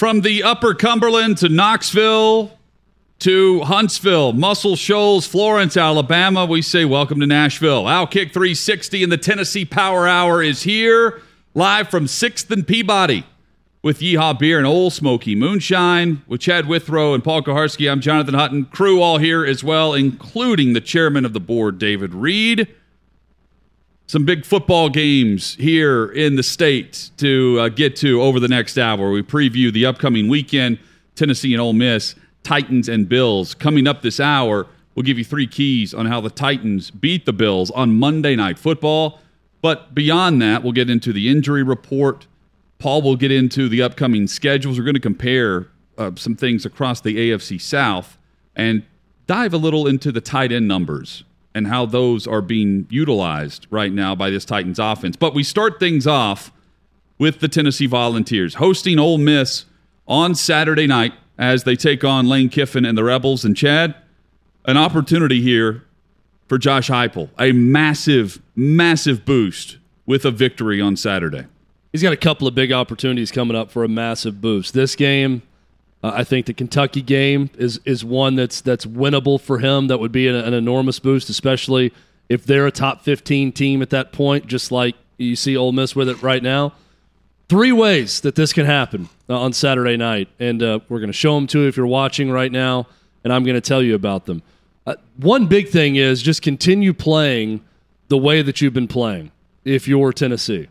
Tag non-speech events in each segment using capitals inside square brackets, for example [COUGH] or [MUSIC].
From the upper Cumberland to Knoxville to Huntsville, Muscle Shoals, Florence, Alabama, we say welcome to Nashville. Outkick 360 and the Tennessee Power Hour is here, live from 6th and Peabody with Yeehaw Beer and Ole Smoky Moonshine with Chad Withrow and Paul Kuharsky. I'm Jonathan Hutton. Crew all here as well, including the chairman of the board, David Reed. Some big football games here in the state to uh, get to over the next hour. We preview the upcoming weekend Tennessee and Ole Miss, Titans and Bills. Coming up this hour, we'll give you three keys on how the Titans beat the Bills on Monday Night Football. But beyond that, we'll get into the injury report Paul will get into the upcoming schedules. We're going to compare uh, some things across the AFC South and dive a little into the tight end numbers and how those are being utilized right now by this Titans offense. But we start things off with the Tennessee Volunteers hosting Ole Miss on Saturday night as they take on Lane Kiffin and the Rebels. And Chad, an opportunity here for Josh Heupel, a massive, massive boost with a victory on Saturday he's got a couple of big opportunities coming up for a massive boost. This game, uh, I think the Kentucky game is is one that's that's winnable for him. That would be an, an, enormous boost, especially if they're a top 15 team at that point, just like you see Ole Miss with it right now. Three ways that this can happen uh, on Saturday night, and uh, we're going to show them to you if you're watching right now, and I'm going to tell you about them. Uh, one big thing is just continue playing the way that you've been playing if you're Tennessee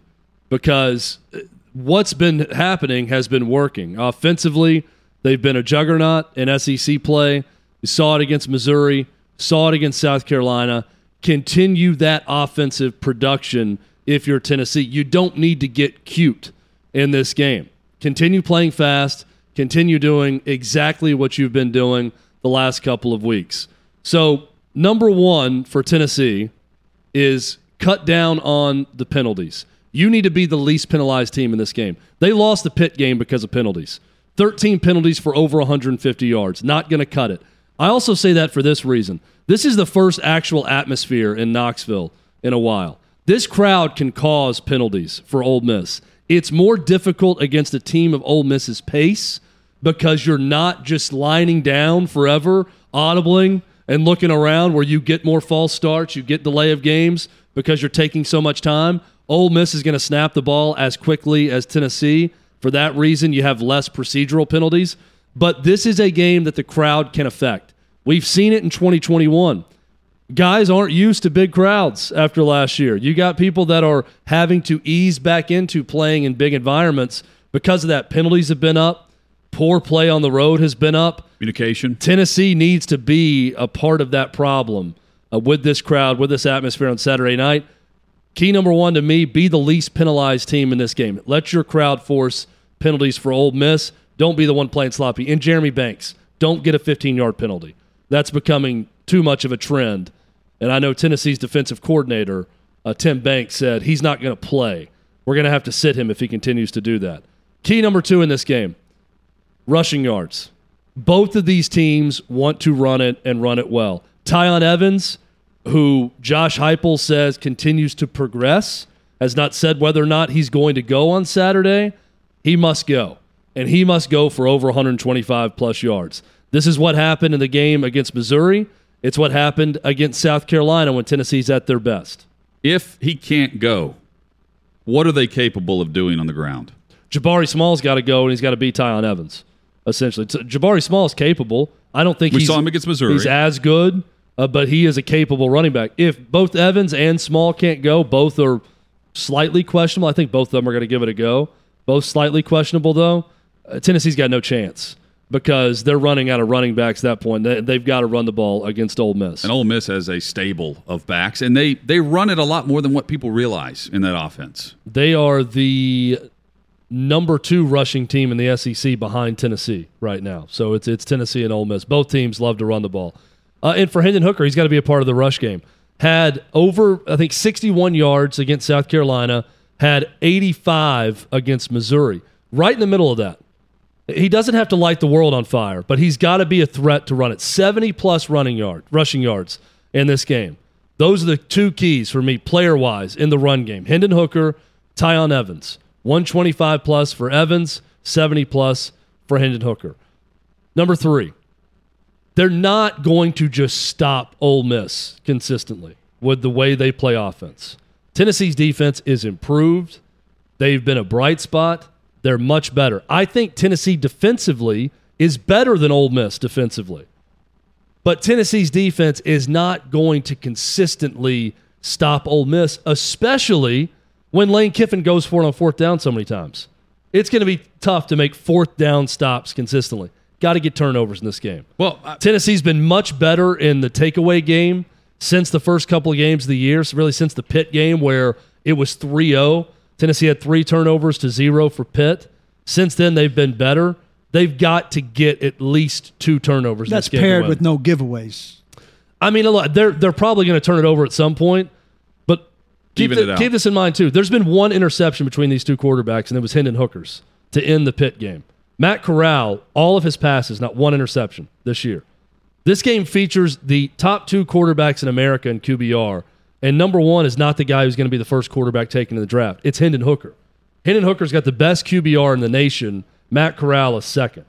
because what's been happening has been working. Offensively, they've been a juggernaut in SEC play. We saw it against Missouri, saw it against South Carolina. Continue that offensive production if you're Tennessee. You don't need to get cute in this game. Continue playing fast, continue doing exactly what you've been doing the last couple of weeks. So, number one for Tennessee is cut down on the penalties. You need to be the least penalized team in this game. They lost the Pitt game because of penalties. 13 penalties for over 150 yards. Not going to cut it. I also say that for this reason. This is the first actual atmosphere in Knoxville in a while. This crowd can cause penalties for Ole Miss. It's more difficult against a team of Ole Miss's pace because you're not just lining down forever, audibling and looking around where you get more false starts, you get delay of games because you're taking so much time. Ole Miss is going to snap the ball as quickly as Tennessee. For that reason, you have less procedural penalties. But this is a game that the crowd can affect. We've seen it in 2021. Guys aren't used to big crowds after last year. You got people that are having to ease back into playing in big environments because of that. Penalties have been up. Poor play on the road has been up. Communication. Tennessee needs to be a part of that problem uh, with this crowd, with this atmosphere on Saturday night. Key number one to me: be the least penalized team in this game. Let your crowd force penalties for Ole Miss. Don't be the one playing sloppy. And Jeremy Banks, don't get a 15-yard penalty. That's becoming too much of a trend. And I know Tennessee's defensive coordinator, uh, Tim Banks, said he's not going to play. We're going to have to sit him if he continues to do that. Key number two in this game rushing yards. Both of these teams want to run it and run it well. Tiyon Evans who Josh Heupel says continues to progress, has not said whether or not he's going to go on Saturday. He must go, and he must go for over 125 plus yards. This is what happened in the game against Missouri. It's what happened against South Carolina when Tennessee's at their best. If he can't go, what are they capable of doing on the ground? Jabari Small's got to go, and he's got to beat Tiyon Evans. Essentially, Jabari Small's capable. I don't think we he's, saw him against Missouri. He's as good uh, but he is a capable running back. If both Evans and Small can't go, both are slightly questionable. I think both of them are going to give it a go. Both slightly questionable, though. Uh, Tennessee's got no chance because they're running out of running backs at that point. They, they've got to run the ball against Ole Miss. And Ole Miss has a stable of backs, and they they run it a lot more than what people realize in that offense. They are the number two rushing team in the SEC behind Tennessee right now. So it's it's Tennessee and Ole Miss. Both teams love to run the ball. Uh, and for Hendon Hooker, he's got to be a part of the rush game. Had over I think 61 yards against South Carolina. Had 85 against Missouri. Right in the middle of that. He doesn't have to light the world on fire, but he's got to be a threat to run it. 70 plus running yard, rushing yards in this game. Those are the two keys for me, player wise, in the run game. Hendon Hooker, Tiyon Evans. 125 plus for Evans, 70 plus for Hendon Hooker. Number three, they're not going to just stop Ole Miss consistently with the way they play offense. Tennessee's defense is improved. They've been a bright spot. They're much better. I think Tennessee defensively is better than Ole Miss defensively. But Tennessee's defense is not going to consistently stop Ole Miss, especially when Lane Kiffin goes for it on fourth down so many times. It's going to be tough to make fourth down stops consistently. Got to get turnovers in this game. Well, I, Tennessee's been much better in the takeaway game since the first couple of games of the year, so really since the Pitt game where it was 3 0. Tennessee had three turnovers to zero for Pitt. Since then, they've been better. They've got to get at least two turnovers. in That's this game to paired with no giveaways. I mean, a lot. They're they're probably going to turn it over at some point, but keep, the- it keep this in mind too. There's been one interception between these two quarterbacks, and it was Hendon Hooker's to end the Pitt game. Matt Corral, all of his passes, not one interception this year. This game features the top two quarterbacks in America in QBR, and number one is not the guy who's going to be the first quarterback taken in the draft. It's Hendon Hooker. Hendon Hooker's got the best QBR in the nation. Matt Corral is second.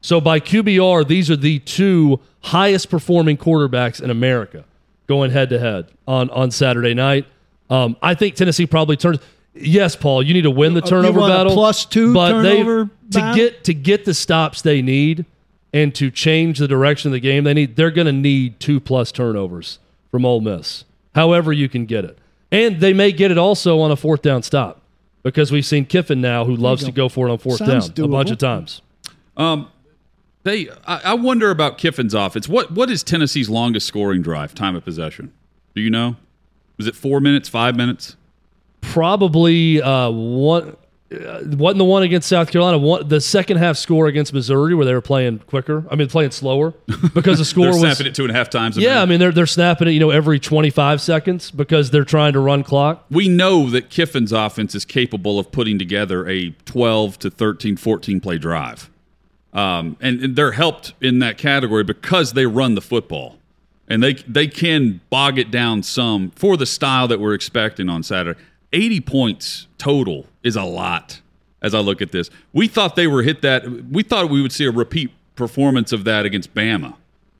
So by QBR, these are the two highest performing quarterbacks in America going head to head on on Saturday night. Um, I think Tennessee probably turns. Yes, Paul, you need to win the Uh, you turnover want a battle. plus two but they- turnover to battle? get to get the stops they need and to change the direction of the game they need. They're going to need two plus turnovers from Ole Miss. However, you can get it, and they may get it also on a fourth down stop because we've seen Kiffin now who loves go. to go for it on fourth Sounds down a bunch of times. they I, I wonder about Kiffin's offense. What what is Tennessee's longest scoring drive? Time of possession. Do you know? Was it four minutes? Five minutes? Probably uh, one. Uh, wasn't the one against South Carolina? One, the second half score against Missouri, where they were playing quicker. I mean, playing slower [LAUGHS] because the score They're was. snapping it two and a half times. A Yeah, I mean they're they're snapping it, you know, every twenty five seconds because they're trying to run clock. we know that Kiffin's offense is capable of putting together a 12 to 13, 14 play drive. Um, and, and they're helped in that category because they run the football. And they they can bog it down some for the style that we're expecting on Saturday. 80 points total is a lot as I look at this. We thought they were hit that we thought we would see a repeat performance of that against Bama.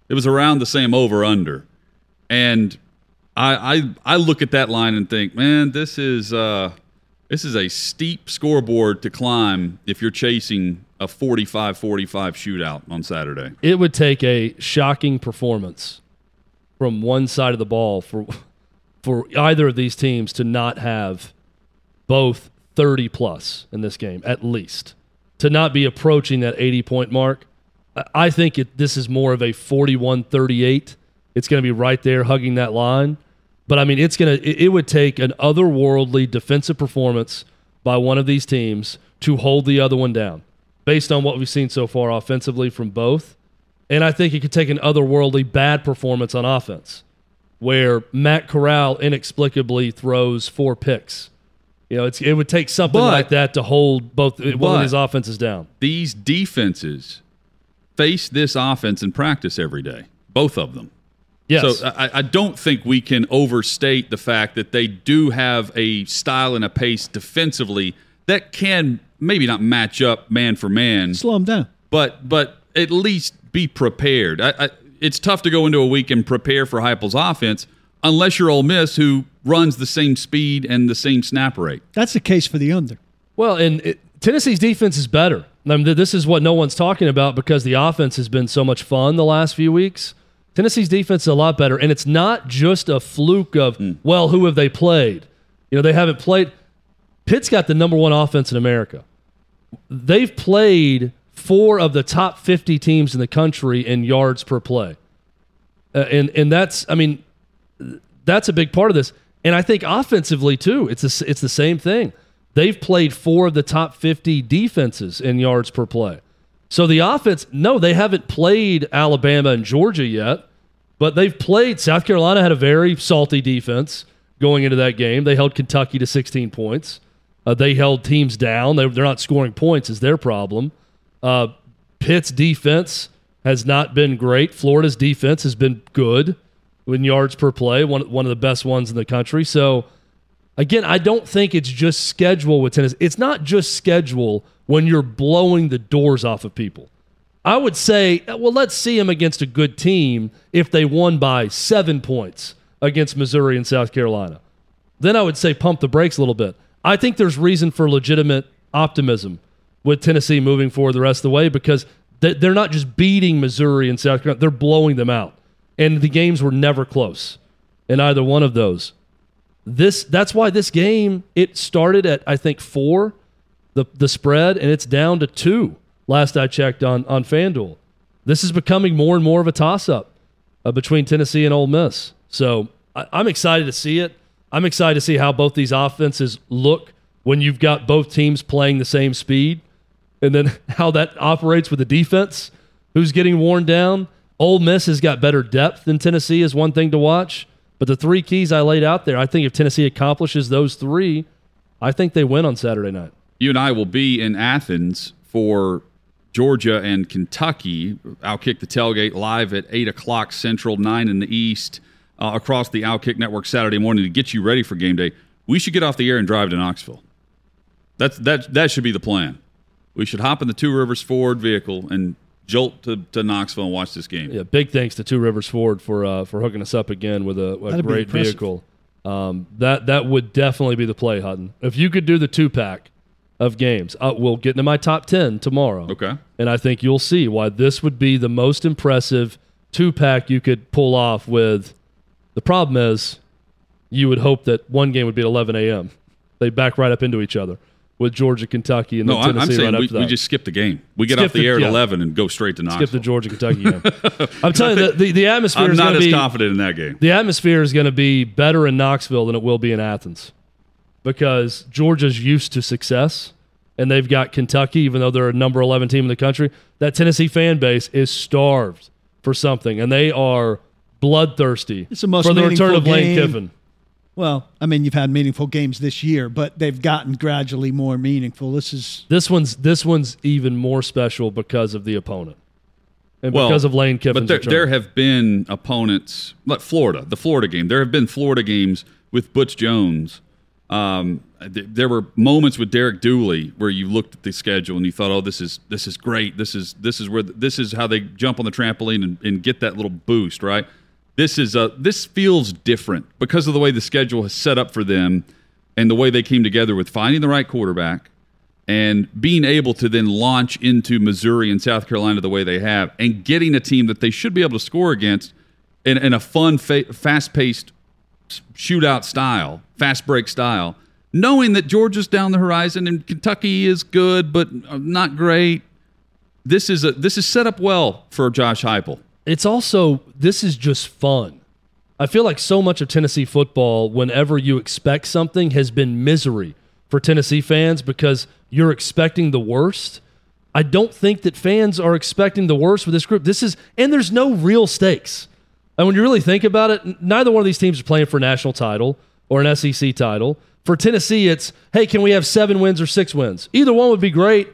It was around the same over under. And I, I I look at that line and think, man, this is uh, this is a steep scoreboard to climb if you're chasing a 45-45 shootout on Saturday. It would take a shocking performance from one side of the ball for for either of these teams to not have both 30 plus in this game at least. To not be approaching that 80 point mark I- think it, this is more of a 41-38 it's going to be right there hugging that line. But i mean it's going to it would take an otherworldly defensive performance by one of these teams to hold the other one down based on what we've seen so far offensively from both. And i think it could take an otherworldly bad performance on offense where Matt Corral inexplicably throws four picks. You know, it's, it would take something But- like that to hold both one of these offenses down. These defenses face this offense in practice every day, both of them. Yes. So I, I don't think we can overstate the fact that they do have a style and a pace defensively that can maybe not match up man for man, Slow them down. but but at least be prepared. I, I, it's tough to go into a week and prepare for Heupel's offense unless you're Ole Miss, who runs the same speed and the same snap rate. That's the case for the under. well, and it, Tennessee's defense is better. I mean, this is what no one's talking about because the offense has been so much fun the last few weeks. Tennessee's defense is a lot better, and it's not just a fluke of hmm. well, who have they played? You know, they haven't played. Pitt's got the number one offense in America. They've played four of the top 50 teams in the country in yards per play. Uh, and and that's I mean that's a big part of this. And I think offensively too, it's a, it's the same thing. They've played four of the top 50 defenses in yards per play. So the offense, no, they haven't played Alabama and Georgia yet, but they've played South Carolina had a very salty defense going into that game. They held Kentucky to 16 points. Uh, they held teams down. They, they're not scoring points is their problem. Uh, Pitt's defense has not been great. Florida's defense has been good in yards per play, one one of the best ones in the country. So again, I don't think it's just schedule with Tennessee. It's not just schedule when you're blowing the doors off of people. I would say, well, let's see them against a good team if they won by seven points against Missouri and South Carolina. Then I would say pump the brakes a little bit. I think there's reason for legitimate optimism with Tennessee moving forward the rest of the way because they're not just beating Missouri and South Carolina, they're blowing them out. And the games were never close in either one of those. This that's why this game it started at I think 4 the the spread and it's down to 2 last I checked on on FanDuel. This is becoming more and more of a toss up uh, between Tennessee and Ole Miss. So I, I'm excited to see it. I'm excited to see how both these offenses look when you've got both teams playing the same speed and then how that operates with the defense, who's getting worn down. Ole Miss has got better depth than Tennessee is one thing to watch. But the three keys I laid out there, I think if Tennessee accomplishes those three, I think they win on Saturday night. You and I will be in Athens for Georgia and Kentucky. Outkick the tailgate live at 8 o'clock Central, 9 in the East, uh, across the Outkick Network Saturday morning to get you ready for game day. We should get off the air and drive to Knoxville. That's, that, that should be the plan we should hop in the Two Rivers Ford vehicle and jolt to, to Knoxville and watch this game. Yeah, big thanks to Two Rivers Ford for uh, for hooking us up again with a, a great vehicle. Um, that that would definitely be the play, Hutton. If you could do the two pack of games, uh, we'll get into my top ten tomorrow. Okay, and I think you'll see why this would be the most impressive two pack you could pull off. With the problem is, you would hope that one game would be at 11 a.m. They back right up into each other with Georgia, Kentucky, and no, Tennessee I'm saying right we, we, just skip the game. We get skip off the, the air at yeah. 11 and go straight to Knoxville. Skip the Georgia, Kentucky game. [LAUGHS] I'm telling you, the, the, the atmosphere I'm is not as be, confident in that game. The atmosphere is going to be better in Knoxville than it will be in Athens because Georgia's used to success and they've got Kentucky, even though they're a number 11 team in the country. That Tennessee fan base is starved for something, and they are bloodthirsty it's the most for the return of Lane Kiffin. Well, I mean, you've had meaningful games this year, but they've gotten gradually more meaningful. This is this one's this one's even more special because of the opponent and well, because of Lane Kiffin's But there, there, have been opponents like Florida, the Florida game. There have been Florida games with Butch Jones. Um, th- there were moments with Derek Dooley where you looked at the schedule and you thought, "Oh, this is this is great. This is this is where this is how they jump on the trampoline and, and get that little boost." Right? This is a this feels different because of the way the schedule is set up for them and the way they came together with finding the right quarterback and being able to then launch into Missouri and South Carolina the way they have and getting a team that they should be able to score against in, in a fun, fa- fast-paced shootout style, fast break style, knowing that Georgia's down the horizon and Kentucky is good but not great. This is a this is set up well for Josh Heupel it's also this is just fun. I feel like so much of Tennessee football, whenever you expect something, has been misery for Tennessee fans because you're expecting the worst. I don't think that fans are expecting the worst with this group. This is, and there's no real stakes. And when you really think about it, neither one of these teams is playing for a national title or an SEC title. For Tennessee, it's, hey, can we have seven wins or six wins? Either one would be great,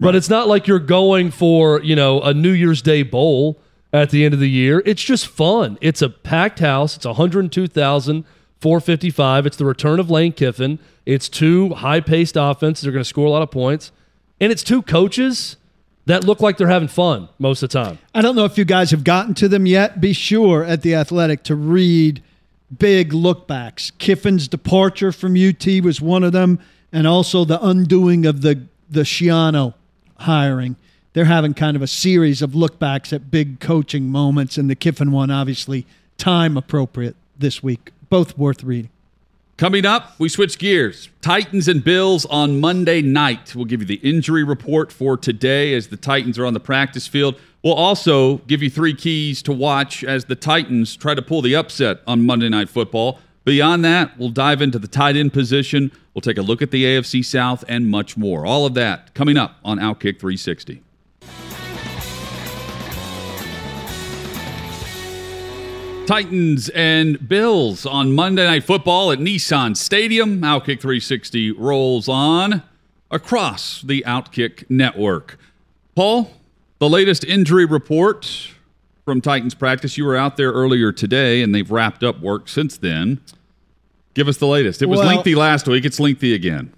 but right. it's not like you're going for, you know, a New Year's Day bowl at the end of the year. It's just fun. It's a packed house. It's 102,455. It's the return of Lane Kiffin. It's two high paced offenses. They're going to score a lot of points. And it's two coaches that look like they're having fun most of the time. I don't know if you guys have gotten to them yet. Be sure at the Athletic to read big lookbacks. Kiffin's departure from UT was one of them, and also the undoing of the the Schiano hiring they're having kind of a series of lookbacks at big coaching moments, and the Kiffin one, obviously, time appropriate this week. Both worth reading. Coming up, we switch gears. Titans and Bills on Monday night. We'll give you the injury report for today as the Titans are on the practice field. We'll also give you three keys to watch as the Titans try to pull the upset on Monday Night Football. Beyond that, we'll dive into the tight end position. We'll take a look at the AFC South and much more. All of that coming up on Outkick 360. Titans and Bills on Monday Night Football at Nissan Stadium. Outkick 360 rolls on across the Outkick network. Paul, the latest injury report from Titans practice. You were out there earlier today, and they've wrapped up work since then. Give us the latest. It was Well- lengthy last week. It's lengthy again.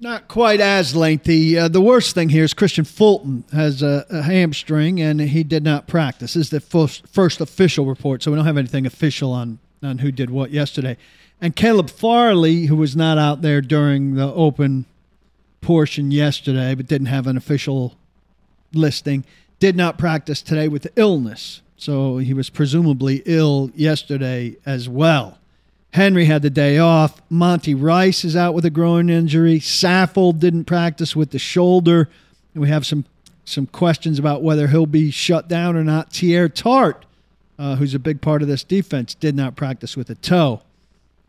Not quite as lengthy. Uh, the worst thing here is Kristian Fulton has a, a hamstring and he did not practice. This is the first, first official report, so we don't have anything official on, on who did what yesterday. And Caleb Farley, who was not out there during the open portion yesterday, but didn't have an official listing, did not practice today with illness. So he was presumably ill yesterday as well. Henry had the day off. Monty Rice is out with a groin injury. Saffold didn't practice with the shoulder. And we have some some questions about whether he'll be shut down or not. Teair Tart, uh, who's a big part of this defense, did not practice with a toe.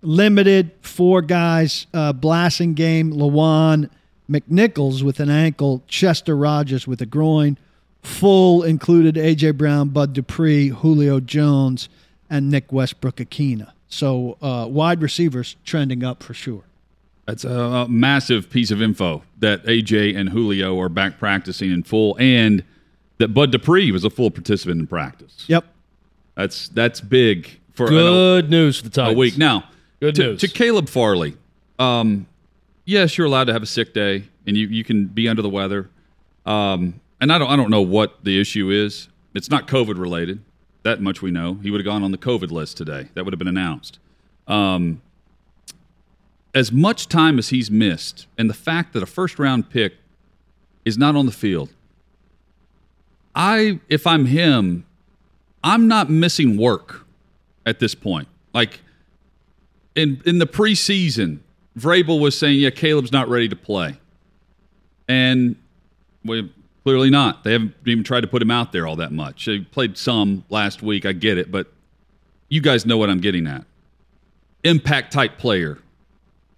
Limited four guys: uh, Blassing game, Lawan, McNichols with an ankle, Chester Rogers with a groin. Full included AJ Brown, Bud Dupree, Julio Jones, and Nick Westbrook-Ikhine. So uh, wide receivers trending up for sure. That's a, a massive piece of info that AJ and Julio are back practicing in full, and that Bud Dupree was a full participant in practice. Yep. That's that's big for an- Good news for the a Titans. week. Now, Good to, news. to Caleb Farley. Um, yes, you're allowed to have a sick day, and you, you can be under the weather. Um, and I don't I don't know what the issue is. It's not COVID related. That much we know. He would have gone on the COVID list today. That would have been announced. Um, as much time as he's missed, and the fact that a first round pick is not on the field, I if I'm him, I'm not missing work at this point. Like in in the preseason, Vrabel was saying, "Yeah, Caleb's not ready to play," and we clearly not. They haven't even tried to put him out there all that much. They played some last week. I get it, but you guys know what I'm getting at. Impact type player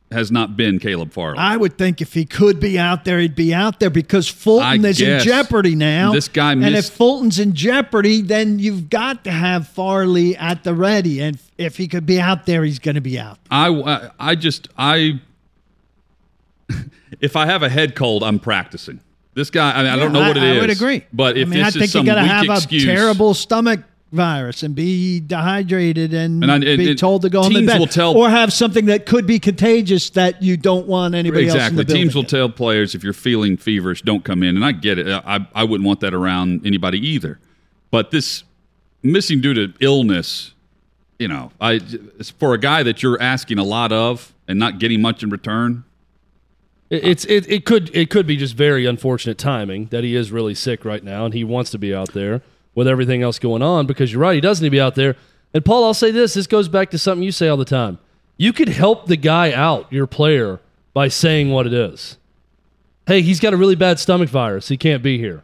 has not been Caleb Farley. I would think if he could be out there, he'd be out there because Fulton I is guess. in jeopardy now. This guy and if Fulton's in jeopardy, then you've got to have Farley at the ready. And if he could be out there, he's going to be out. I, I, I just I [LAUGHS] if I have a head cold, I'm practicing. This guy, I, mean, I don't know what it I, is. I would agree. But if I mean, this I is think some you gotta weak have excuse, a terrible stomach virus and be dehydrated and, And I- and- be told to go on the bed, will tell- or have something that could be contagious that you don't want anybody else in exactly. the. Teams will tell players if you're feeling feverish, don't come in. And I get it. I, I wouldn't want that around anybody either. But this missing due to illness, you know, I for a guy that you're asking a lot of and not getting much in return. It- It's it, it could it could be just very unfortunate timing that he is really sick right now and he wants to be out there with everything else going on because you're right he does need to be out there. And Paul, I'll say this: this goes back to something you say all the time. You could help the guy out, your player, by saying what it is. Hey, he's got a really bad stomach virus. He can't be here.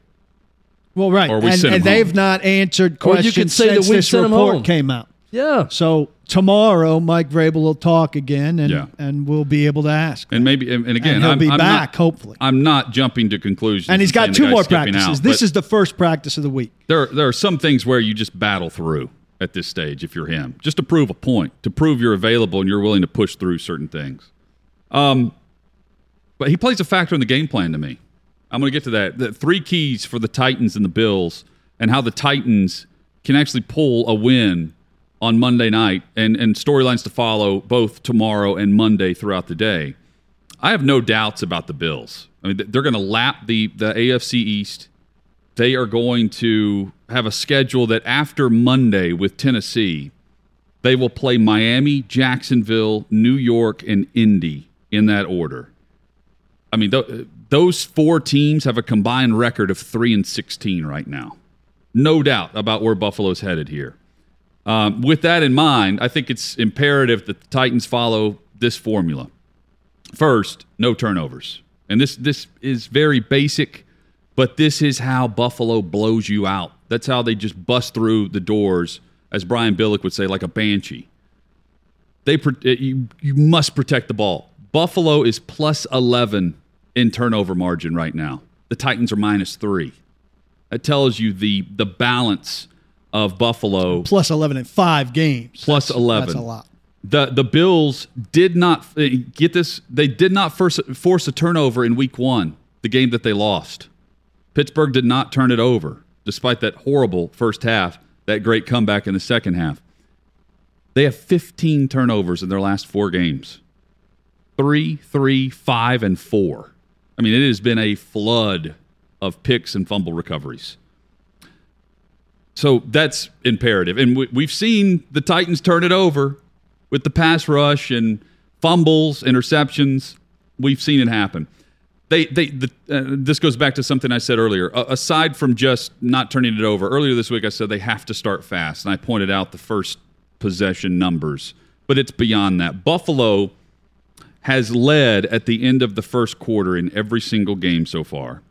Well, right, Or we and, send and home. they've not answered Or you questions could say that since we this sent him report home. came out. Yeah. So tomorrow, Mike Vrabel will talk again, and Yeah. and we'll be able to ask. And maybe and, and again, And he'll I'm, be I'm back, not, hopefully. I'm not jumping to conclusions. and he's got two more practices. out, this is the first practice of the week. there there are some things where you just battle through at this stage if you're him just to prove a point to prove you're available and you're willing to push through certain things um but he plays a factor in the game plan to me i'm going to get to that the three keys for the titans and the bills and how the titans can actually pull a win on monday night and and storylines to follow both tomorrow and monday throughout the day i have no doubts about the bills i mean they're going to lap the the afc east they are going to have a schedule that after Monday with Tennessee, they will play Miami, Jacksonville, New York, and Indy in that order. I mean, th- those four teams have a combined record of three and sixteen right now. No doubt about where Buffalo's headed here. Um, with that in mind, I think it's imperative that the Titans follow this formula. First, no turnovers. And this this is very basic, but this is how Buffalo blows you out. That's how they just bust through the doors, as Brian Billick would say, like a banshee. They you, you must protect the ball. Buffalo is plus 11 in turnover margin right now. The Titans are minus three. That tells you the the balance of Buffalo. Plus 11 in five games. Plus that's, 11. That's a lot. The the Bills did not uh, get this. They did not first force a turnover in Week One, the game that they lost. Pittsburgh did not turn it over, despite that horrible first half. That great comeback in the second half. They have 15 turnovers in their last four games. Three, three, five, and four. I mean, it has been a flood of picks and fumble recoveries. So that's imperative. And we, have seen the Titans turn it over with the pass rush and fumbles, interceptions. We've seen it happen. They, they, the, uh, this goes back to something I said earlier. Uh, aside from just not turning it over, earlier this week I said they have to start fast, and I pointed out the first possession numbers, but it's beyond that. Buffalo has led at the end of the first quarter in every single game so far.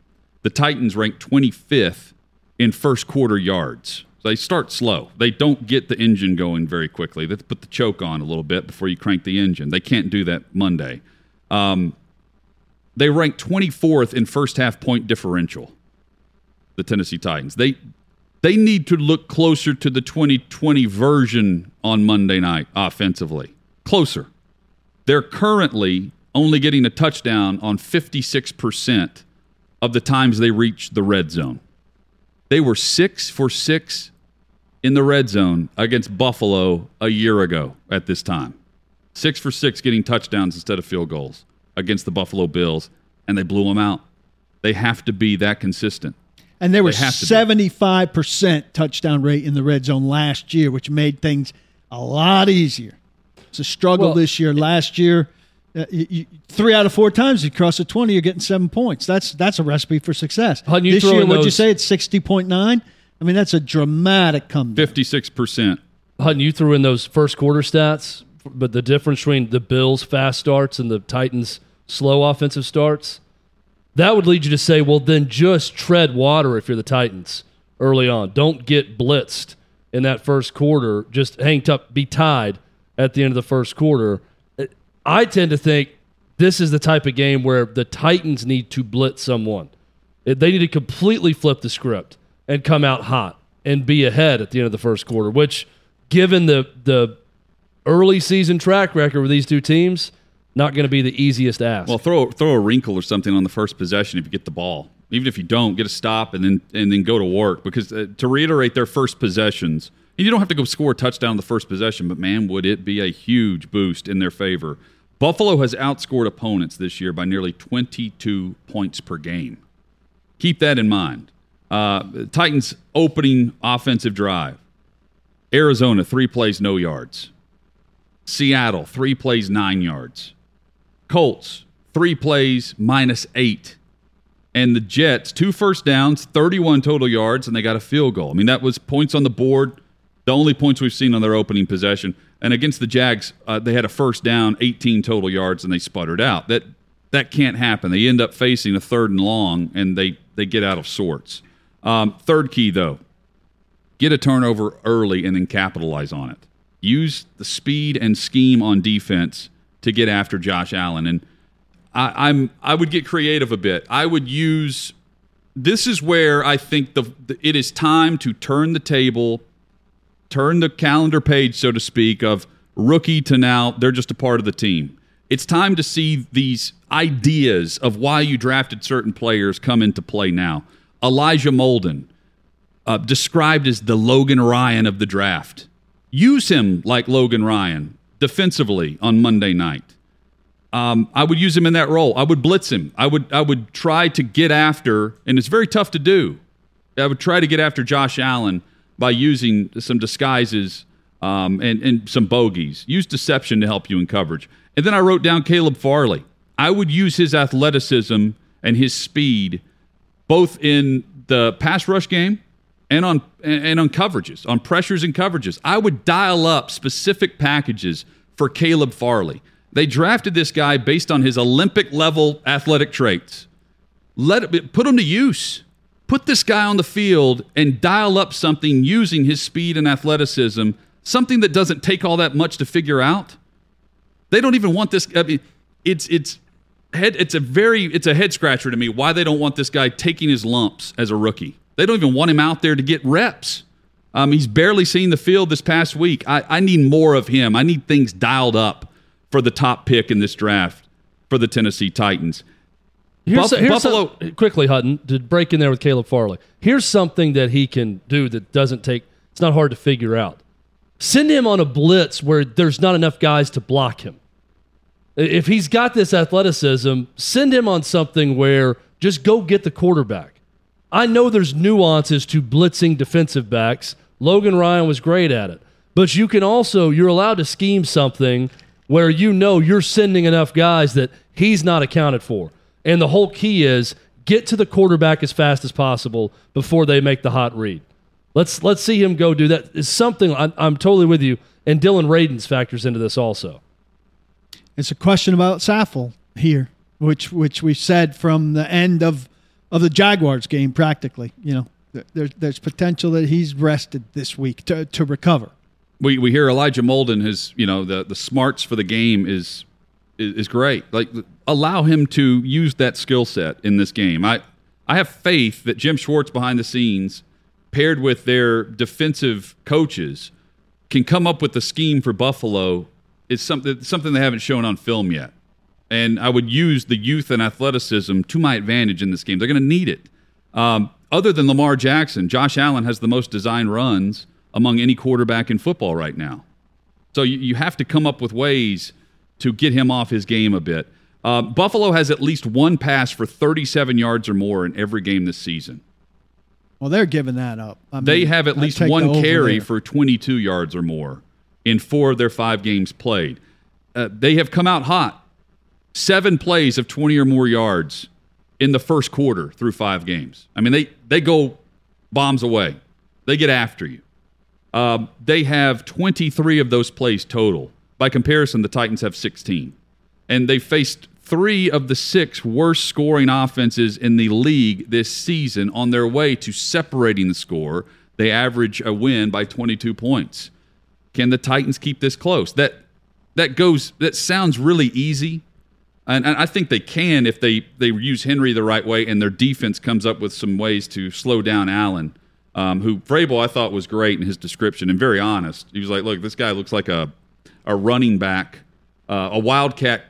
The Titans ranked 25th in first quarter yards. They start slow. They don't get the engine going very quickly. They put the choke on a little bit before you crank the engine. They can't do that Monday. Um, they rank 24th in first half point differential. The Tennessee Titans. They they need to look closer to the 2020 version on Monday night offensively. Closer. They're currently only getting a touchdown on 56% of the times they reach the red zone. They were 6 for 6 in the red zone against Buffalo a year ago at this time. Six for six getting touchdowns instead of field goals against the Buffalo Bills, and they blew them out. They have to be that consistent. And there was 75% touchdown rate in the red zone last year, which made things a lot easier. It's a struggle well, this year. Last year, uh, you, you, three out of four times you cross the 20, you're getting seven points. That's that's a recipe for success. This year, what'd you say? It's 60.9? I mean, that's a dramatic comeback. 56%. Hutton, you threw in those first quarter stats, but the difference between the Bills' fast starts and the Titans' slow offensive starts, that would lead you to say, well, then just tread water if you're the Titans early on. Don't get blitzed in that first quarter. Just hang tough, be tied at the end of the first quarter. I tend to think this is the type of game where the Titans need to blitz someone. They need to completely flip the script and come out hot and be ahead at the end of the first quarter, which, given the the early season track record with these two teams, not going to be the easiest ask. Well, throw throw a wrinkle or something on the first possession if you get the ball. Even if you don't, get a stop and then and then go to work. Because uh, to reiterate their first possessions, and you don't have to go score a touchdown the first possession, but man, would it be a huge boost in their favor. Buffalo has outscored opponents this year by nearly 22 points per game. Keep that in mind. Uh, Titans opening offensive drive. Arizona, three plays, no yards. Seattle, three plays, nine yards. Colts, three plays, minus eight. And the Jets, two first downs, 31 total yards, and they got a field goal. I mean, that was points on the board, the only points we've seen on their opening possession. And against the Jags, uh, they had a first down, 18 total yards, and they sputtered out. That that can't happen. They end up facing a third and long, and they they get out of sorts. Um, third key, though, get a turnover early and then capitalize on it. Use the speed and scheme on defense to get after Josh Allen. And I, am I would get creative a bit. I would use. This is where I think the, the it is time to turn the table, turn the calendar page, so to speak, of rookie to now they're just a part of the team. It's time to see these ideas of why you drafted certain players come into play now. Elijah Molden, uh, described as the Logan Ryan of the draft. Use him like Logan Ryan defensively on Monday night. Um, I would use him in that role. I would blitz him. I would I would try to get after, and it's very tough to do. I would try to get after Josh Allen by using some disguises um, and, and some bogeys. Use deception to help you in coverage. And then I wrote down Caleb Farley. I would use his athleticism and his speed both in the pass rush game and on and on coverages, on pressures and coverages. I would dial up specific packages for Caleb Farley. They drafted this guy based on his Olympic level athletic traits. Let it put him to use. Put this guy on the field and dial up something using his speed and athleticism, something that doesn't take all that much to figure out. They don't even want this. I mean, it's it's head. It's a very it's a head scratcher to me why they don't want this guy taking his lumps as a rookie. They don't even want him out there to get reps. Um, he's barely seen the field this past week. I, I need more of him. I need things dialed up for the top pick in this draft for the Tennessee Titans. Here's, Buff- here's Buffalo- some- quickly, Hutton, to break in there with Caleb Farley. Here's something that he can do that doesn't take. It's not hard to figure out. Send him on a blitz where there's not enough guys to block him. If he's got this athleticism, send him on something where just go get the quarterback. I know there's nuances to blitzing defensive backs. Logan Ryan was great at it. But you can also, you're allowed to scheme something where you know you're sending enough guys that he's not accounted for. And the whole key is get to the quarterback as fast as possible before they make the hot read. Let's let's see him go do that. It's something I'm, I'm totally with you. And Dillon Radunz factors into this also. It's a question about Saffold here, which which we said from the end of of the Jaguars game, practically. You know, there's there's potential that he's rested this week to to recover. we, we hear Elijah Molden has you know the the smarts for the game is is, is great. Like allow him to use that skill set in this game. I I have faith that Jim Schwartz behind the scenes, paired with their defensive coaches, can come up with a scheme for Buffalo. It's something something they haven't shown on film yet. And I would use the youth and athleticism to my advantage in this game. They're going to need it. Um, other than Lamar Jackson, Josh Allen has the most design runs among any quarterback in football right now. So you, you have to come up with ways to get him off his game a bit. Uh, Buffalo has at least one pass for 37 yards or more in every game this season. Well, they're giving that up. I They have at least one carry there. for 22 yards or more in four of their five games played. Uh, they have come out hot. Seven plays of 20 or more yards in the first quarter through five games. I mean, they, they go bombs away, they get after you. Um, they have 23 of those plays total. By comparison, the Titans have 16. And they faced three of the six worst scoring offenses in the league this season on their way to separating the score. They average a win by 22 points. Can the Titans keep this close? That that goes that sounds really easy. And, and I think they can if they, they use Henry the right way and their defense comes up with some ways to slow down Allen, um, who Vrabel I thought was great in his description and very honest. He was like, look, this guy looks like a, a running back, uh, a wildcat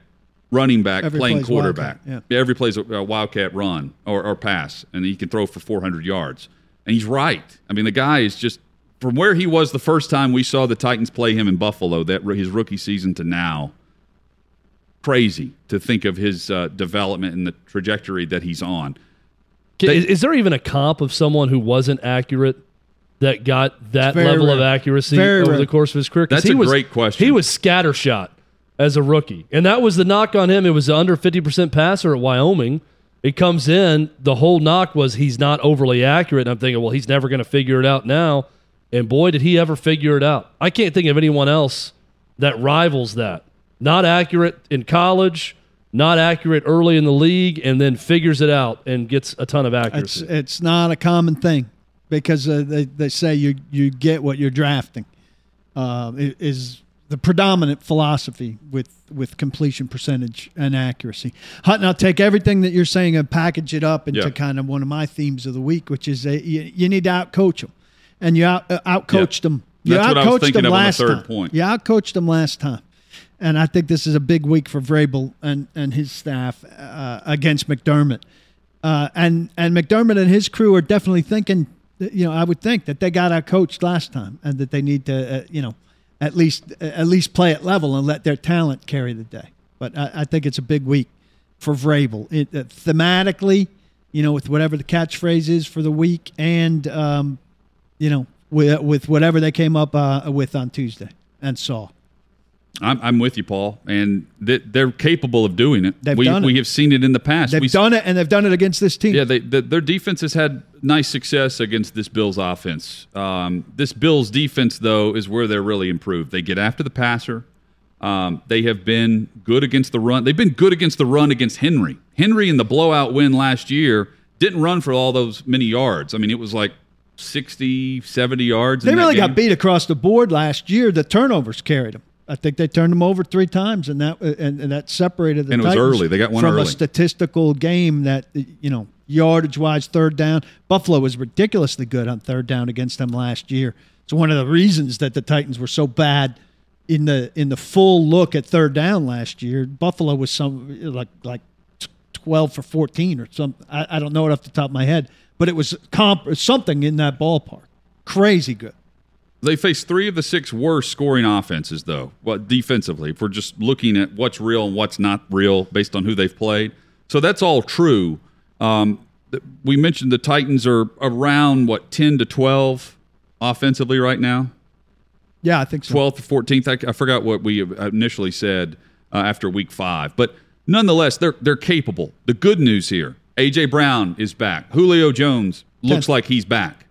running back Every playing quarterback. wildcat, yeah. every plays a, a wildcat run or, or pass, and he can throw for 400 yards. And he's right. I mean, the guy is just from where he was the first time we saw the Titans play him in Buffalo, that his rookie season to now crazy to think of his uh, development and the trajectory that he's on. They- is, is there even a comp of someone who wasn't accurate that got that very level of accuracy Very over rare. the course of his career? That's he a was, great question. He was scattershot as a rookie, and that was the knock on him. It was under fifty percent passer at Wyoming. It comes in. The whole knock was he's not overly accurate. And I'm thinking, well, he's never going to figure it out now. And boy, did he ever figure it out. I can't think of anyone else that rivals that. Not accurate in college, not accurate early in the league, and then figures it out and gets a ton of It's accuracy. it's not a common thing because uh, they they say you you get what you're drafting. Uh, is the predominant philosophy with with completion percentage and accuracy. Hutton, I'll take everything that you're saying and package it up into Yeah. kind of one of my themes of the week, which is that you, you need to outcoach them, and you out uh, outcoached them. You That's what I was outcoached thinking them of on the last third time. point. You outcoached them last time. And I think this is a big week for Vrabel and, and his staff uh, against McDermott. Uh, and and McDermott and his crew are definitely thinking, you know, I would think that they got out coached last time and that they need to, uh, you know, at least at least play at level and let their talent carry the day. But I, I think it's a big week for Vrabel. It, uh, thematically, you know, with whatever the catchphrase is for the week, and um, you know, with, with whatever they came up uh, with on Tuesday and saw. I'm, I'm with you, Paul, and they, they're capable of doing it. They've we, done it. we have seen it in the past. They've we, done it, and they've done it against this team. Yeah, they, the, their defense has had nice success against this Bills offense. Um, this Bills defense, though, is where they're really improved. They get after the passer. Um, they have been good against the run. They've been good against the run against Henry. Henry in the blowout win last year didn't run for all those many yards. I mean, it was like 60, 70 yards. They really got beat across the board last year. The turnovers carried them. I think they turned them over three times, and that and, and that separated the And it was early. They got one from early. a statistical game that you know yardage wise, third down. Buffalo was ridiculously good on third down against them last year. It's one of the reasons that the Titans were so bad in the in the full look at third down last year. Buffalo was some like like twelve for fourteen or something. I, I don't know it off the top of my head, but it was comp something in that ballpark. Crazy good. They faced three of the six worst scoring offenses, though. What defensively, if we're just looking at what's real and what's not real based on who they've played. So that's all true. Um, we mentioned the Titans are around what ten to twelve offensively right now. Yeah, I think so. 12th to 14th. I, I forgot what we initially said uh, after week five, but nonetheless, they're they're capable. The good news here: AJ Brown is back. Julio Jones looks Ten. like he's back.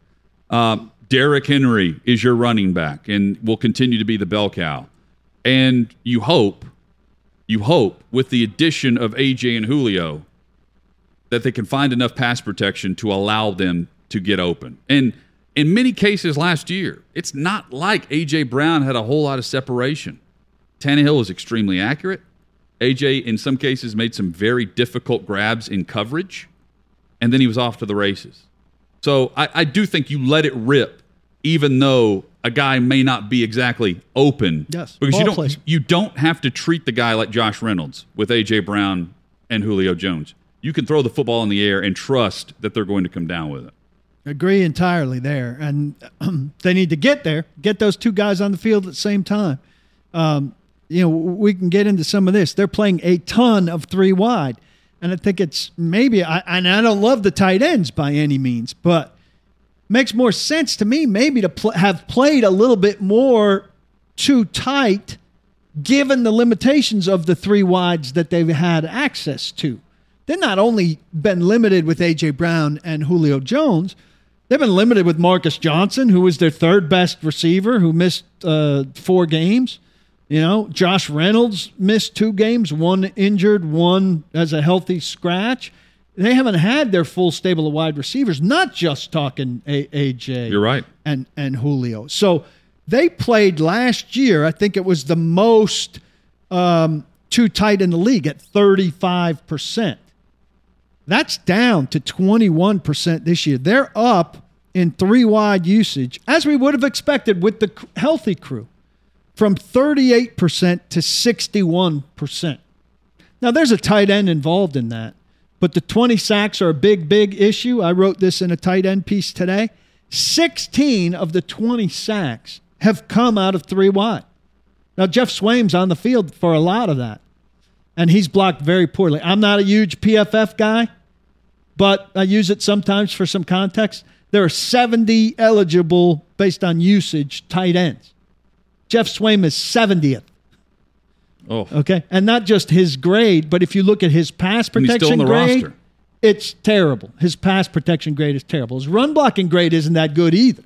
Um, Derrick Henry is your running back and will continue to be the bell cow. And you hope, you hope with the addition of AJ and Julio that they can find enough pass protection to allow them to get open. And in many cases last year, it's not like AJ Brown had a whole lot of separation. Tannehill was extremely accurate. AJ, in some cases, made some very difficult grabs in coverage, and then he was off to the races. So I, I do think you let it rip, even though a guy may not be exactly open. Yes, because you don't placement. you don't have to treat the guy like Josh Reynolds with AJ Brown and Julio Jones. You can throw the football in the air and trust that they're going to come down with it. Agree entirely there, and [CLEARS THROAT] they need to get there. Get those two guys on the field at the same time. Um, you know, we can get into some of this. They're playing a ton of three wide, and I think it's maybe. I, and I don't love the tight ends by any means, but makes more sense to me maybe to pl- have played a little bit more too tight, given the limitations of the three wides that they've had access to. They've not only been limited with AJ Brown and Julio Jones, they've been limited with Marcus Johnson, who was their third best receiver, who missed uh, four games. You know, Josh Reynolds missed two games, one injured, one as a healthy scratch. They haven't had their full stable of wide receivers, not just talking a- AJ You're right. and and Julio. So they played last year. I think it was the most um, too tight in the league at 35 percent. That's down to 21 percent this year. They're up in three wide usage, as we would have expected with the healthy crew, from 38 percent to 61 percent. Now, there's a tight end involved in that, but the 20 sacks are a big, big issue. I wrote this in a tight end piece today. 16 of the 20 sacks have come out of three wide. Now, Geoff Swaim's on the field for a lot of that, and he's blocked very poorly. I'm not a huge PFF guy, but I use it sometimes for some context. There are 70 eligible, based on usage, tight ends. Geoff Swaim is 70th. Oh, Okay. And not just his grade, but if you look at his pass And he's still protection on the grade, roster. it's terrible. His pass protection grade is terrible. His run blocking grade isn't that good either.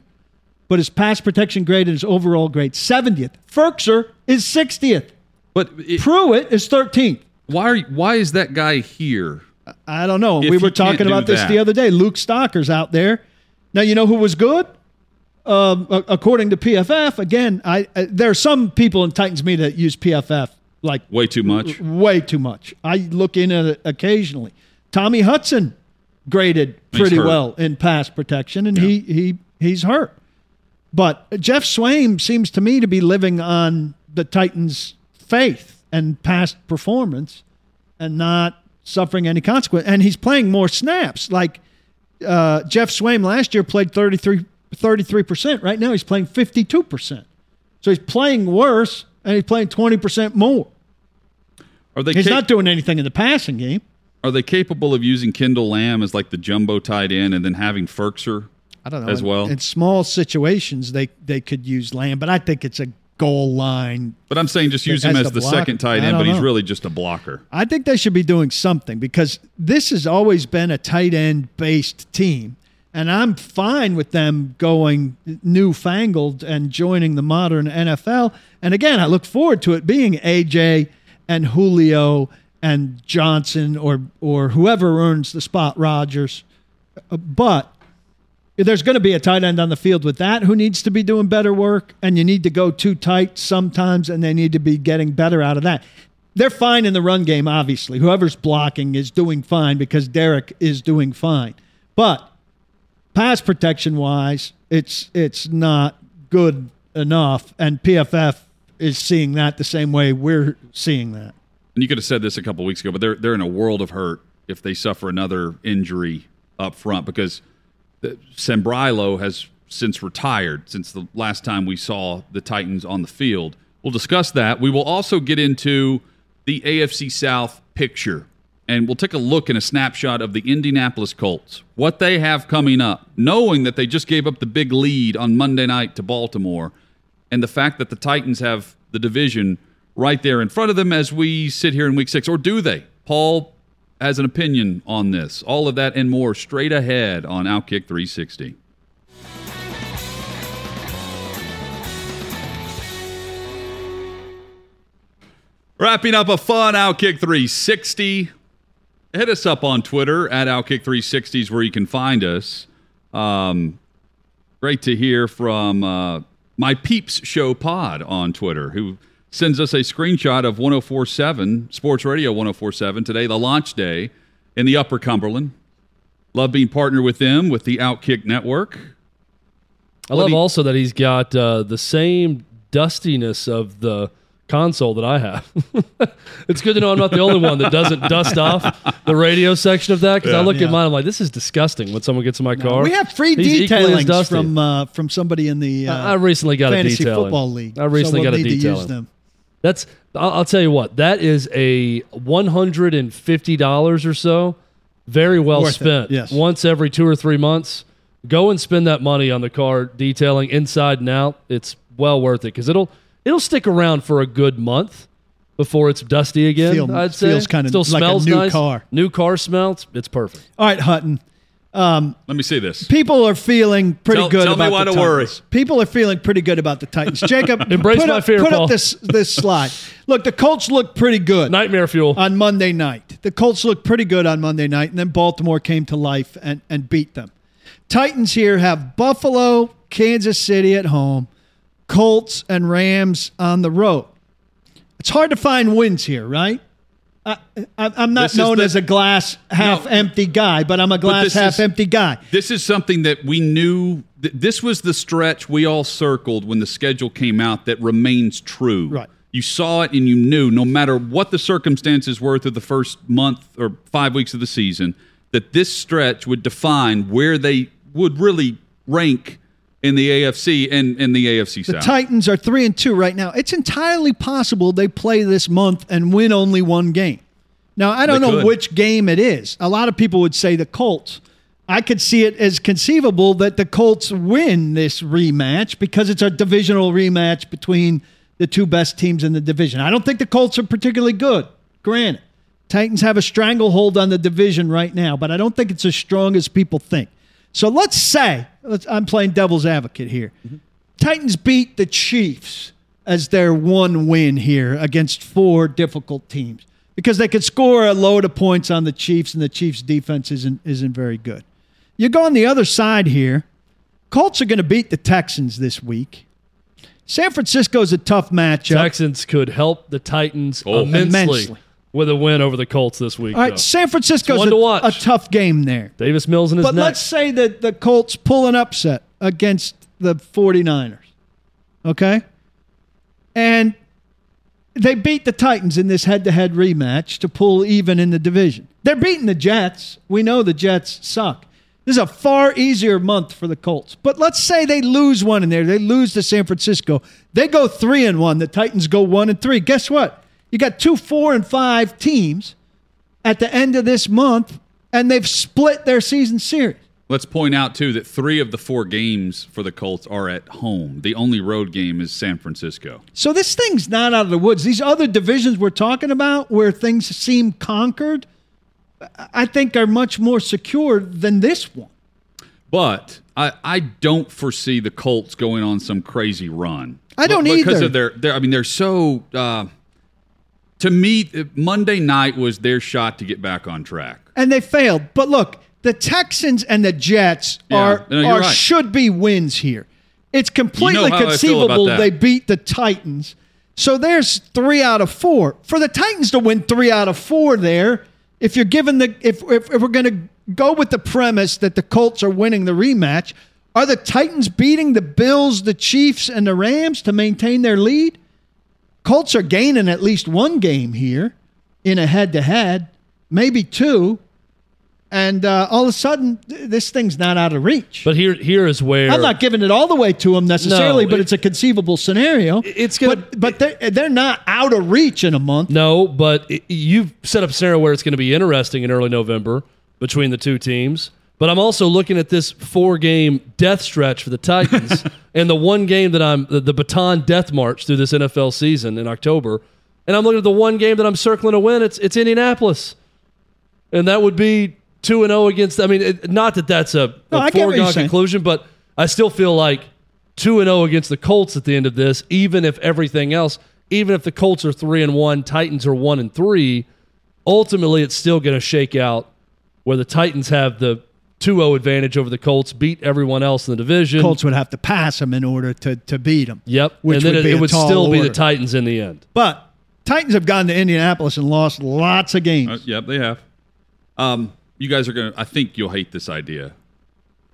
But his pass protection grade and his overall grade, 70th. Firkser is 60th. but it, Pruitt is 13th. why are why is that guy here? I don't know. If we were talking about this that. the other day. Luke Stocker's out there. Now, you know who was good? Um, according to PFF, again, I, uh, there are some people in Titans media that use PFF like Way too much. way too much. I look in at it occasionally. Tommy Hudson graded pretty well in pass protection, and he he he's hurt. But Geoff Swaim seems to me to be living on the Titans' faith and past performance, and not suffering any consequence. And he's playing more snaps. Like uh, Geoff Swaim last year played 33 percent. Right now he's playing fifty two percent. So he's playing worse, and he's playing twenty percent more. Are they He's cap- not doing anything in the passing game. are they capable of using Kendall Lamm as like the jumbo tight end and then having Firkser I don't know as in- well? In small situations, they they could use Lamm, but I think it's a goal line. But I'm saying just use him As as the the second tight I end, don't but he's really just a blocker. I think they should be doing something because this has always been a tight end based team. And I'm fine with them going newfangled and joining the modern NFL. And again, I look forward to it being AJ and Julio and Johnson or or whoever earns the spot, Rogers. Uh, But there's going to be a tight end on the field with that who needs to be doing better work, and you need to go too tight sometimes, and they need to be getting better out of that. They're fine in the run game, obviously. Whoever's blocking is doing fine because Derrick is doing fine. But pass protection wise, it's it's not good enough, and PFF is seeing that the same way we're seeing that. And you could have said this a couple weeks ago, but they're they're in a world of hurt if they suffer another injury up front because Sambrailo has since retired since the last time we saw the Titans on the field. We'll discuss that. We will also get into the AFC South picture and we'll take a look in a snapshot of the Indianapolis Colts, what they have coming up, knowing that they just gave up the big lead on Monday night to Baltimore, and the fact that the Titans have the division right there in front of them as we sit here in week six. Or do they? Paul has an opinion on this. All of that and more straight ahead on Outkick 360. Wrapping up a fun Outkick 360. Hit us up on Twitter at Outkick 360 is where you can find us. Um, great to hear from uh, my Peeps Show Pod on Twitter, who sends us a screenshot of 1047 Sports Radio 1047 today, the launch day in the Upper Cumberland. Love being partnered with them with the Outkick Network. I love also that he's got uh, the same dustiness of the console that I have. [LAUGHS] it's good to know I'm not the only one that doesn't dust off the radio section of that because I look Yeah. at mine, I'm like, this is disgusting when someone gets in my car. We have free He's equally as detailing from uh, from somebody in the uh, I recently got a detailing. football league. I recently so we'll got a detailing. That's I'll, I'll tell you what that is a one hundred and fifty dollars or so. Very well Worth it, spent. yes. Once every two or three months, go and spend that money on the car detailing inside and out. It's well worth it because it'll it'll stick around for a good month before it's dusty again. Feel- I'd say feels kinda still like a new nice. car. New car smells. It's perfect. All right, Hutton. Um, Let me see this. People are feeling pretty Tell- good tell me about why the to worry. Titans. People are feeling pretty good about the Titans. Jacob, [LAUGHS] Embrace put my up, fear, Put Paul. up this this [LAUGHS] slide. Look, the Colts look pretty good Nightmare fuel. on Monday night. The Colts looked pretty good on Monday night, and then Baltimore came to life and, and beat them. Titans here have Buffalo, Kansas City at home, Colts and Rams on the road. It's hard to find wins here, right? I, I, I'm not This known the- as a glass half No. empty guy, but I'm a glass half is- empty guy. This is something that we knew. Th- this was the stretch we all circled when the schedule came out that remains true. Right. You saw it and you knew, no matter what the circumstances were through the first month or five weeks of the season, that this stretch would define where they would really rank in the AFC and in the AFC South. The Titans are three and two right now. It's entirely possible they play this month and win only one game. Now I don't They know could. which game it is. A lot of people would say the Colts. I could see it as conceivable that the Colts win this rematch because it's a divisional rematch between the two best teams in the division. I don't think the Colts are particularly good. Granted, Titans have a stranglehold on the division right now, but I don't think it's as strong as people think. So let's say let's, I'm playing devil's advocate here. Titans beat the Chiefs as their one win here against four difficult teams because they could score a load of points on the Chiefs, and the Chiefs' defense isn't isn't very good. You go on the other side here. Colts are going to beat the Texans this week. San Francisco's a tough matchup. Texans could help the Titans Oh. immensely, Immensely. With a win over the Colts this week. All though. right, San Francisco's a, a tough game there. Davis Mills in his But neck. let's say that the Colts pull an upset against the 49ers. Okay? And they beat the Titans in this head to head rematch to pull even in the division. They're beating the Jets. We know the Jets suck. This is a far easier month for the Colts. But let's say they lose one in there. They lose to San Francisco. They go three and one. The Titans go one and three. Guess what? You got two, four, and five teams at the end of this month, and they've split their season series. Let's point out too that three of the four games for the Colts are at home. The only road game is San Francisco. So this thing's not out of the woods. These other divisions we're talking about, where things seem conquered, I think are much more secure than this one. But I, I don't foresee the Colts going on some crazy run. I don't But- because either. of their, their. I mean, they're so. Uh, to me, Monday night was their shot to get back on track. and they failed. But look, the Texans and the Jets Yeah. are, No, you're right. should be wins here. It's completely feel about conceivable they beat the Titans. So there's three out of four. For the Titans to win three out of four there, if you're given the if if, if we're gonna go with the premise that the Colts are winning the rematch, are the Titans beating the Bills, the Chiefs, and the Rams to maintain their lead? Colts are gaining at least one game here in a head to head, maybe two. And uh, all of a sudden, th- this thing's not out of reach. But here, here is where I'm not giving it all the way to them necessarily, No, but it- it's a conceivable scenario. It's gonna- but, but they're, they're not out of reach in a month. No, but it- you've set up a scenario where it's going to be interesting in early November between the two teams. But I'm also looking at this four game death stretch for the Titans [LAUGHS] and the one game that I'm the, the baton death march through this NFL season in October. And I'm looking at the one game that I'm circling to win. It's it's Indianapolis. And that would be 2 and 0 against I mean it, not that that's a, No, a I get what you're foregone conclusion, but I still feel like 2 and 0 against the Colts at the end of this, even if everything else, even if the Colts are 3 and 1, Titans are 1 and 3, ultimately it's still going to shake out where the Titans have the 2-0 advantage over the Colts, beat everyone else in the division. Colts would have to pass them in order to, to beat them. Yep. Which and then would it, be it a would tall still be the. Titans in the end. But Titans have gone to Indianapolis and lost lots of games. Uh, yep, they have. Um, you guys are gonna. I think you'll hate this idea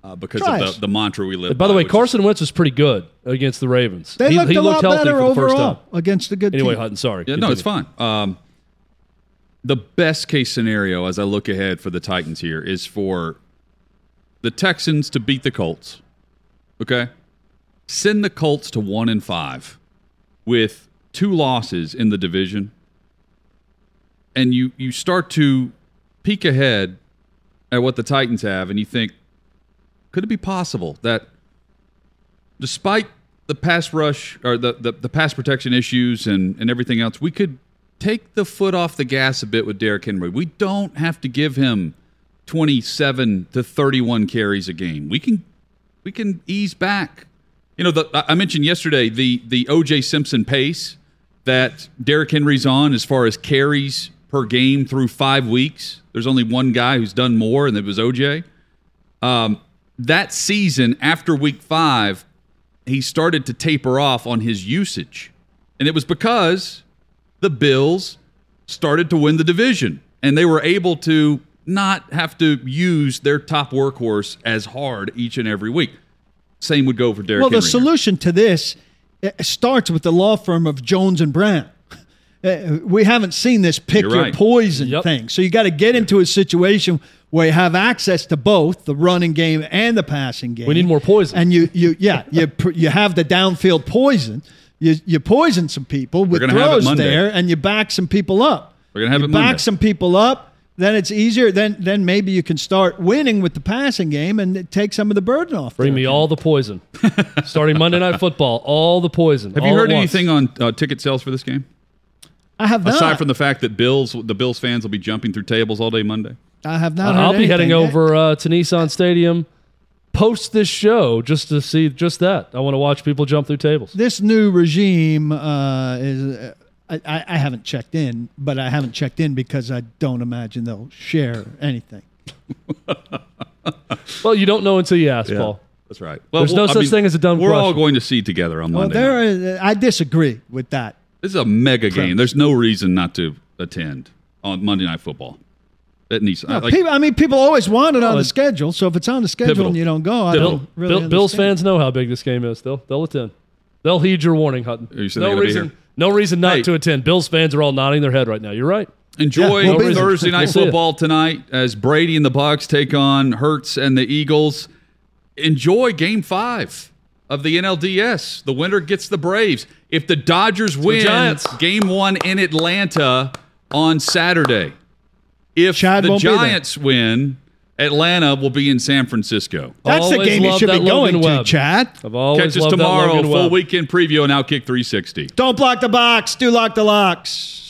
uh, because Try of the, the mantra we live. By the way, Carson Wentz was pretty good against the Ravens. they he, looked he a looked lot healthy better for the first overall time. against the good Anyway, team. Hutton, sorry. Yeah, no, it's fine. Um, the best case scenario as I look ahead for the Titans here is for the Texans to beat the Colts. Okay, send the Colts to one and five with two losses in the division, and you you start to peek ahead at what the Titans have, and you think, could it be possible that despite the pass rush or the, the, the pass protection issues and, and everything else, we could take the foot off the gas a bit with Derrick Henry. We don't have to give him 27 to 31 carries a game. We can we can ease back. You know, the, I mentioned yesterday the the OJ Simpson pace that Derrick Henry's on as far as carries per game through five weeks. There's only one guy who's done more, and it was OJ. Um, that season, after week five, he started to taper off on his usage. And it was because the Bills started to win the division and they were able to not have to use their top workhorse as hard each and every week. Same would go for Derrick Well, the Henry here. solution to this uh, starts with the law firm of Jones and Brown. Uh, [LAUGHS] we haven't seen this pick You're your right. poison Yep. thing. So you got to get into a situation where you have access to both the running game and the passing game. We need more poison. And you, you, yeah, you, [LAUGHS] you have the downfield poison. You, you poison some people with gonna throws there, and you back some people up. We're gonna have you it back Monday. some people up. Then it's easier. Then, then maybe you can start winning with the passing game and take some of the burden off. Bring there. me all the poison. [LAUGHS] Starting Monday Night Football, all the poison. Have you heard anything on uh, ticket sales for this game? I have not. Aside from the fact that Bills, the Bills fans will be jumping through tables all day Monday. I have not. I'll be heading anything. over uh, to Nissan Stadium post this show just to see just that. I want to watch people jump through tables. This new regime uh, is. I, I I haven't checked in, but I haven't checked in because I don't imagine they'll share anything. [LAUGHS] Well, you don't know until you ask, Paul. That's right. Well, There's no I such thing as a dumb We're all going to see together on Well, Monday. there. night. I disagree with that. This is a mega game. There's no reason not to attend on Monday Night Football. At Nissan. No, like, people, I mean, people always want it on the schedule. So if it's on the schedule Pivotal. and you don't go, I Pivotal. don't really. Bill, Bills fans know how big this game is. They'll they'll attend. They'll heed your warning, Hutton. You no they're be reason. Here. No reason not Hey. to attend. Bills fans are all nodding their head right now. You're right. Enjoy Yeah, we'll. Thursday night We'll see it. football tonight as Brady and the Bucs take on Hurts and the Eagles. Enjoy Game Five of the NLDS. The winner gets the Braves. If the Dodgers win Giants. Game One in Atlanta on Saturday, if Chad the won't be there. Giants win, Atlanta will be in San Francisco. That's the game you should be going Logan to, Webb. Chad. I've always Catch us loved that tomorrow. Full weekend preview on Outkick 360. Don't block the box. Do lock the locks.